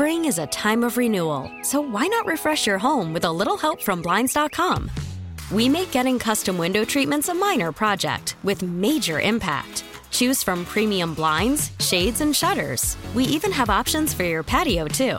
Spring is a time of renewal, so why not refresh your home with a little help from Blinds.com? We make getting custom window treatments a minor project with major impact. Choose from premium blinds, shades, and shutters. We even have options for your patio, too.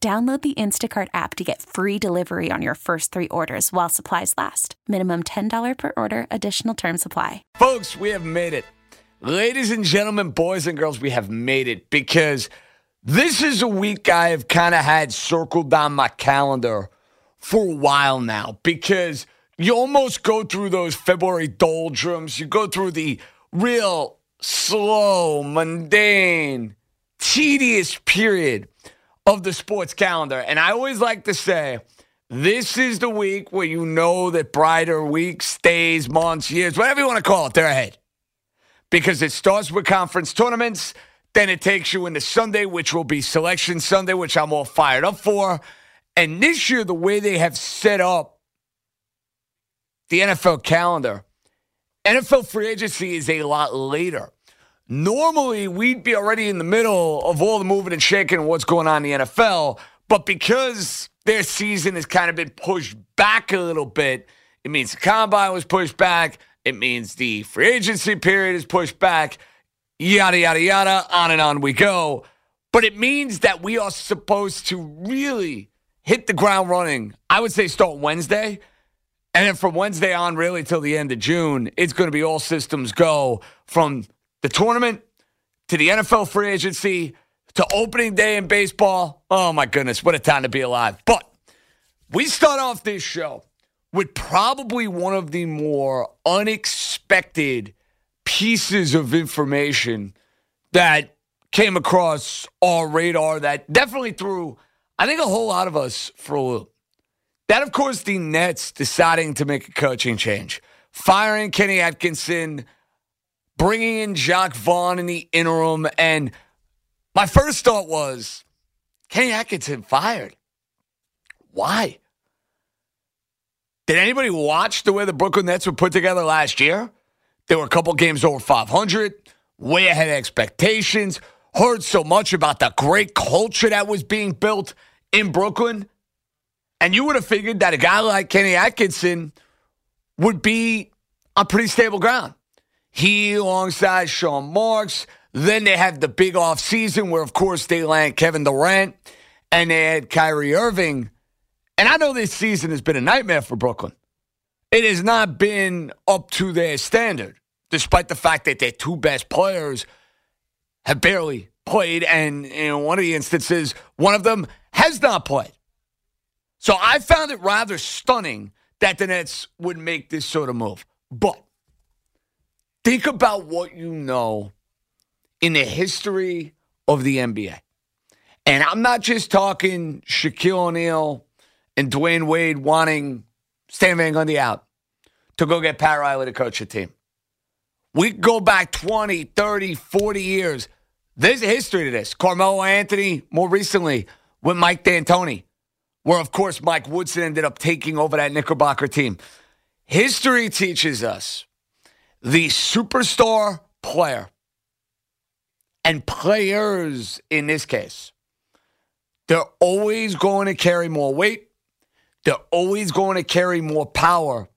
Download the Instacart app to get free delivery on your first three orders while supplies last. Minimum $10 per order, additional term supply. Folks, we have made it. Ladies and gentlemen, boys and girls, we have made it because this is a week I have kind of had circled on my calendar for a while now because you almost go through those February doldrums. You go through the real slow, mundane, tedious period of the sports calendar. And I always like to say, this is the week where you know that brighter weeks, days, months, years, whatever you want to call it, they're ahead. Because it starts with conference tournaments, then it takes you into Sunday, which will be Selection Sunday, which I'm all fired up for. And this year, the way they have set up the NFL calendar, NFL free agency is a lot later. Normally, we'd be already in the middle of all the moving and shaking and what's going on in the NFL. But because their season has kind of been pushed back a little bit, it means the combine was pushed back. It means the free agency period is pushed back. Yada, yada, yada. On and on we go. But it means that we are supposed to really hit the ground running. I would say start Wednesday. And then from Wednesday on, really till the end of June, it's going to be all systems go from the tournament to the NFL free agency to opening day in baseball. Oh my goodness, what a time to be alive. But we start off this show with probably one of the more unexpected pieces of information that came across our radar that definitely threw, I think, a whole lot of us for a loop. That, of course, the Nets deciding to make a coaching change, firing Kenny Atkinson bringing in Jacque Vaughn in the interim. And my first thought was Kenny Atkinson fired. Why? Did anybody watch the way the Brooklyn Nets were put together last year? There were a couple games over 500, way ahead of expectations. Heard so much about the great culture that was being built in Brooklyn. And you would have figured that a guy like Kenny Atkinson would be on pretty stable ground. He alongside Sean Marks. Then they have the big off season where, of course, they land Kevin Durant and they had Kyrie Irving. And I know this season has been a nightmare for Brooklyn. It has not been up to their standard, despite the fact that their two best players have barely played. And in one of the instances, one of them has not played. So I found it rather stunning that the Nets would make this sort of move. But Think about what you know in the history of the NBA. And I'm not just talking Shaquille O'Neal and Dwyane Wade wanting Stan Van Gundy out to go get Pat Riley to coach a team. We go back 20, 30, 40 years. There's a history to this. Carmelo Anthony, more recently, with Mike D'Antoni, where, of course, Mike Woodson ended up taking over that Knickerbocker team. History teaches us the superstar player and players in this case, they're always going to carry more weight. they're always going to carry more power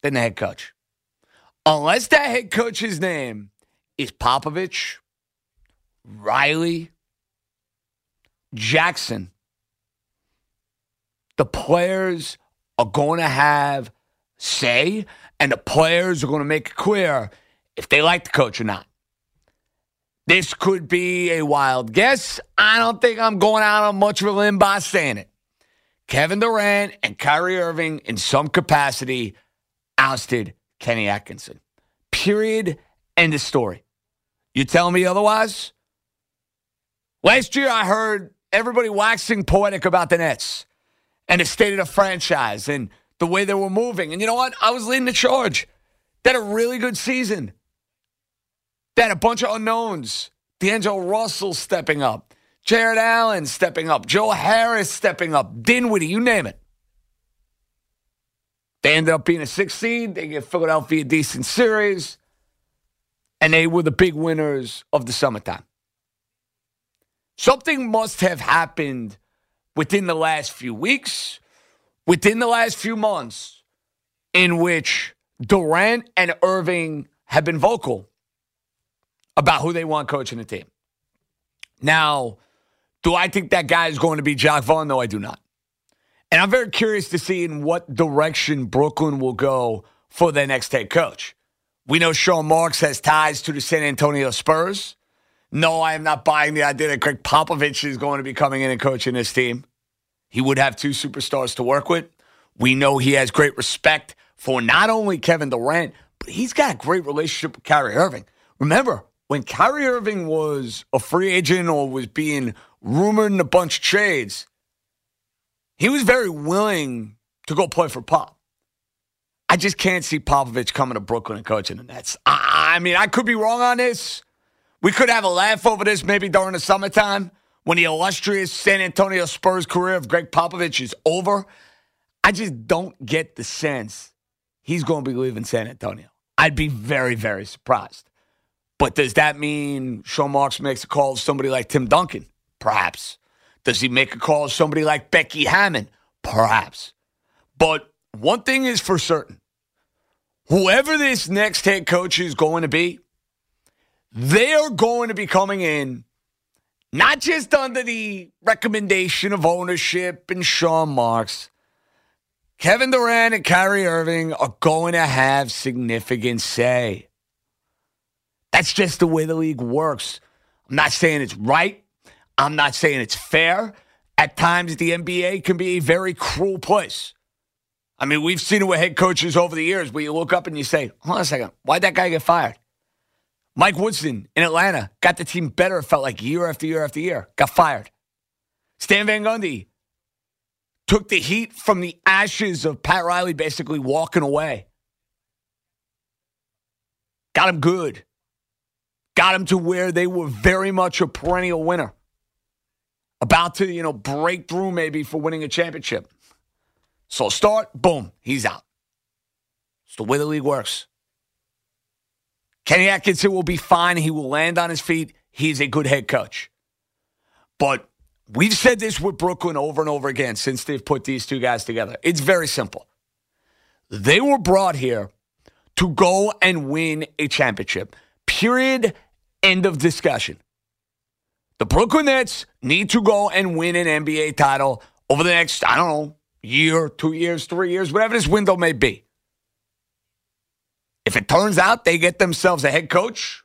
than the head coach. Unless that head coach's name is Popovich, Riley, Jackson, the players are going to have say, and the players are going to make it clear if they like the coach or not. This could be a wild guess. I don't think I'm going out on much of a limb by saying it. Kevin Durant and Kyrie Irving, in some capacity, ousted Kenny Atkinson. Period. End of story. You tell me otherwise? Last year, I heard everybody waxing poetic about the Nets and the state of the franchise and the way they were moving. And you know what? I was leading the charge. They had a really good season. They had a bunch of unknowns. D'Angelo Russell stepping up, Jarrett Allen stepping up, Joe Harris stepping up, Dinwiddie, you name it. They ended up being a six seed. They gave Philadelphia a decent series. And they were the big winners of the summertime. Something must have happened within the last few weeks, within the last few months, in which Durant and Irving have been vocal about who they want coaching the team. Now, do I think that guy is going to be Jacque Vaughn? No, I do not. And I'm very curious to see in what direction Brooklyn will go for their next head coach. We know Sean Marks has ties to the San Antonio Spurs. No, I am not buying the idea that Gregg Popovich is going to be coming in and coaching this team. He would have two superstars to work with. We know he has great respect for not only Kevin Durant, but he's got a great relationship with Kyrie Irving. Remember, when Kyrie Irving was a free agent or was being rumored in a bunch of trades, he was very willing to go play for Pop. I just can't see Popovich coming to Brooklyn and coaching the Nets. I, I mean, I could be wrong on this. We could have a laugh over this maybe during the summertime when the illustrious San Antonio Spurs career of Gregg Popovich is over. I just don't get the sense he's going to be leaving San Antonio. I'd be very, very surprised. But does that mean Sean Marks makes a call to somebody like Tim Duncan? Perhaps. Does he make a call to somebody like Becky Hammon? Perhaps. But one thing is for certain whoever this next head coach is going to be, they are going to be coming in not just under the recommendation of ownership and Sean Marks. Kevin Durant and Kyrie Irving are going to have significant say. That's just the way the league works. I'm not saying it's right. I'm not saying it's fair. At times, the NBA can be a very cruel place. I mean, we've seen it with head coaches over the years where you look up and you say, hold on a second, why'd that guy get fired? Mike Woodson in Atlanta got the team better, it felt like year after year after year, got fired. Stan Van Gundy took the heat from the ashes of Pat Riley basically walking away. Got him good. Got him to where they were very much a perennial winner. About to, you know, break through maybe for winning a championship. So start, boom, he's out. It's the way the league works. Kenny Atkinson will be fine. He will land on his feet. He's a good head coach. But we've said this with Brooklyn over and over again since they've put these two guys together. It's very simple. They were brought here to go and win a championship. Period. End of discussion. The Brooklyn Nets need to go and win an NBA title over the next, I don't know, year, two years, three years, whatever this window may be. If it turns out they get themselves a head coach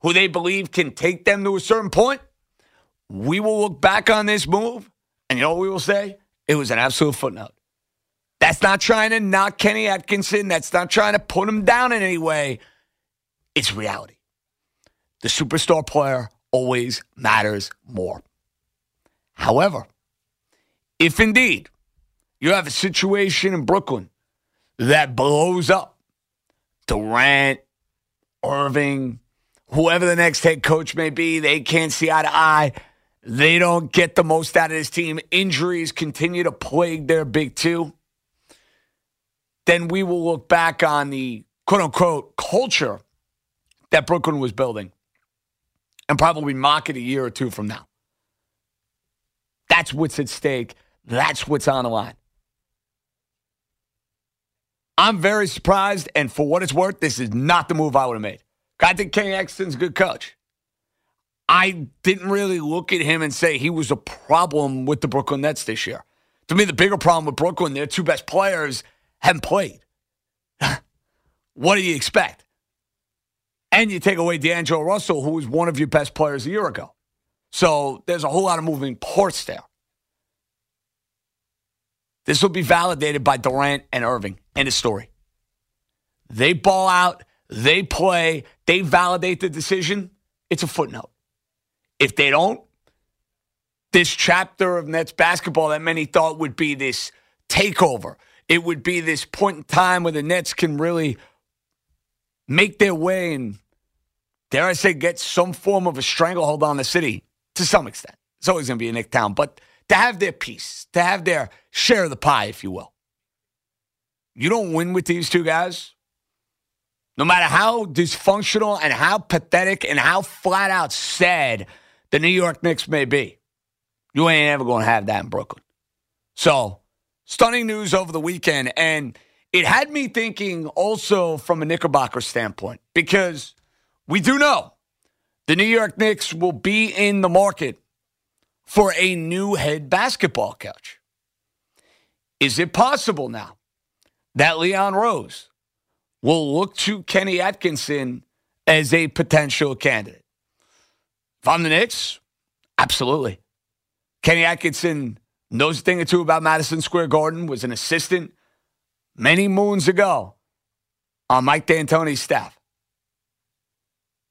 who they believe can take them to a certain point, we will look back on this move and you know what we will say? It was an absolute footnote. That's not trying to knock Kenny Atkinson. That's not trying to put him down in any way. It's reality. The superstar player always matters more. However, if indeed you have a situation in Brooklyn that blows up, Durant, Irving, whoever the next head coach may be, they can't see eye to eye. They don't get the most out of this team. Injuries continue to plague their big two. Then we will look back on the quote unquote culture that Brooklyn was building and probably mock it a year or two from now. That's what's at stake. That's what's on the line. I'm very surprised, and for what it's worth, this is not the move I would have made. I think Kenny Atkinson's a good coach. I didn't really look at him and say he was a problem with the Brooklyn Nets this year. To me, the bigger problem with Brooklyn, their two best players haven't played. what do you expect? And you take away D'Angelo Russell, who was one of your best players a year ago. So there's a whole lot of moving parts there. This will be validated by Durant and Irving. End of story. They ball out, they play, they validate the decision. It's a footnote. If they don't, this chapter of Nets basketball that many thought would be this takeover, it would be this point in time where the Nets can really make their way and, dare I say, get some form of a stranglehold on the city to some extent. It's always going to be a Knick town, but to have their piece, to have their share of the pie, if you will. You don't win with these two guys. No matter how dysfunctional and how pathetic and how flat out sad the New York Knicks may be, you ain't ever going to have that in Brooklyn. So, stunning news over the weekend. And it had me thinking also from a Knickerbocker standpoint, because we do know the New York Knicks will be in the market for a new head basketball coach. Is it possible now that Leon Rose will look to Kenny Atkinson as a potential candidate? If I'm the Knicks, absolutely. Kenny Atkinson knows a thing or two about Madison Square Garden, was an assistant many moons ago on Mike D'Antoni's staff.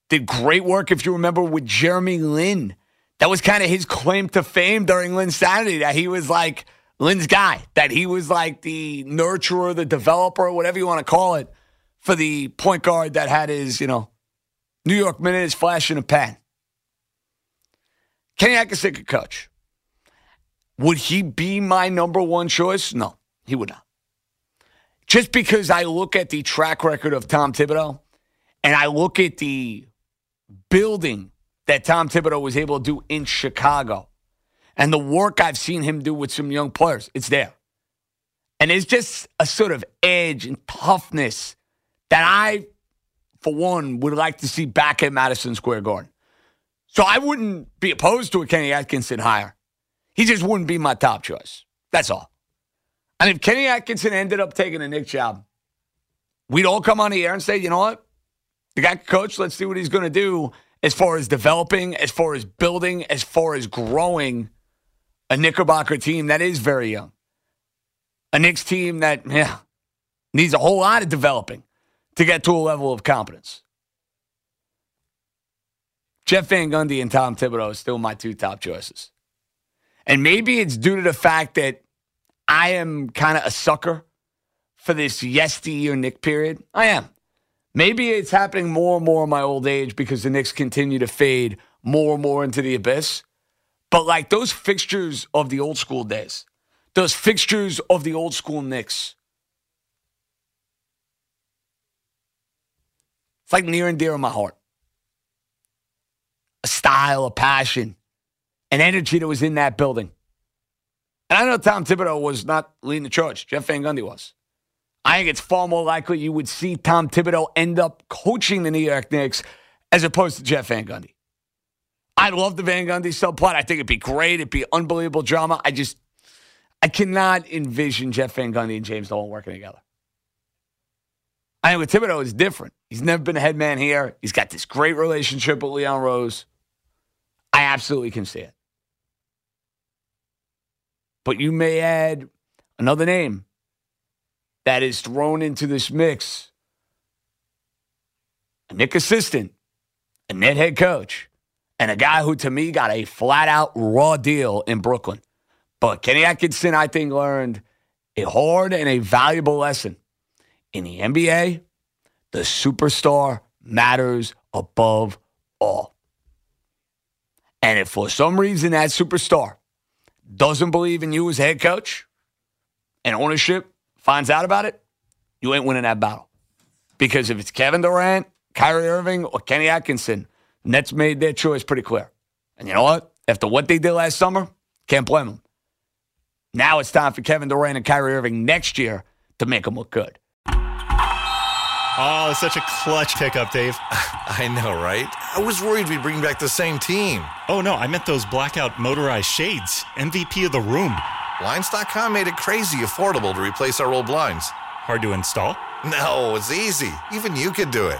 Did great work, if you remember, with Jeremy Lin. That was kind of his claim to fame during Linsanity, that he was like Lin's guy, that he was like the nurturer, the developer, whatever you want to call it, for the point guard that had his, you know, New York minutes flash in a pen. Kenny could coach. Would he be my number one choice? No, he would not. Just because I look at the track record of Tom Thibodeau and I look at the building that Tom Thibodeau was able to do in Chicago and the work I've seen him do with some young players, it's there. And it's just a sort of edge and toughness that I, for one, would like to see back at Madison Square Garden. So I wouldn't be opposed to a Kenny Atkinson hire. He just wouldn't be my top choice. That's all. And if Kenny Atkinson ended up taking a Knick job, we'd all come on the air and say, you know what? The guy coach, let's see what he's going to do as far as developing, as far as building, as far as growing a Knickerbocker team that is very young. A Knicks team that yeah, needs a whole lot of developing to get to a level of competence. Jeff Van Gundy and Tom Thibodeau are still my two top choices. And maybe it's due to the fact that I am kind of a sucker for this yesteryear Knick period. I am. Maybe it's happening more and more in my old age because the Knicks continue to fade more and more into the abyss. But like those fixtures of the old school days, those fixtures of the old school Knicks, it's like near and dear in my heart. A style, a passion, an energy that was in that building. And I know Tom Thibodeau was not leading the charge. Jeff Van Gundy was. I think it's far more likely you would see Tom Thibodeau end up coaching the New York Knicks as opposed to Jeff Van Gundy. I love the Van Gundy subplot. I think it'd be great. It'd be unbelievable drama. I just, I cannot envision Jeff Van Gundy and James Dolan working together. I think with Thibodeau, it's different. He's never been a head man here. He's got this great relationship with Leon Rose. I absolutely can see it. But you may add another name that is thrown into this mix. A Knick assistant, a net head coach, and a guy who to me got a flat out raw deal in Brooklyn. But Kenny Atkinson, I think, learned a hard and a valuable lesson. In the NBA, the superstar matters above all. And if for some reason that superstar doesn't believe in you as head coach and ownership finds out about it, you ain't winning that battle. Because if it's Kevin Durant, Kyrie Irving, or Kenny Atkinson, Nets made their choice pretty clear. And you know what? After what they did last summer, can't blame them. Now it's time for Kevin Durant and Kyrie Irving next year to make them look good. Oh, it's such a clutch pickup, Dave. I know, right? I was worried we'd bring back the same team. Oh, no, I meant those blackout motorized shades. MVP of the room. Blinds.com made it crazy affordable to replace our old blinds. Hard to install? No, it's easy. Even you could do it.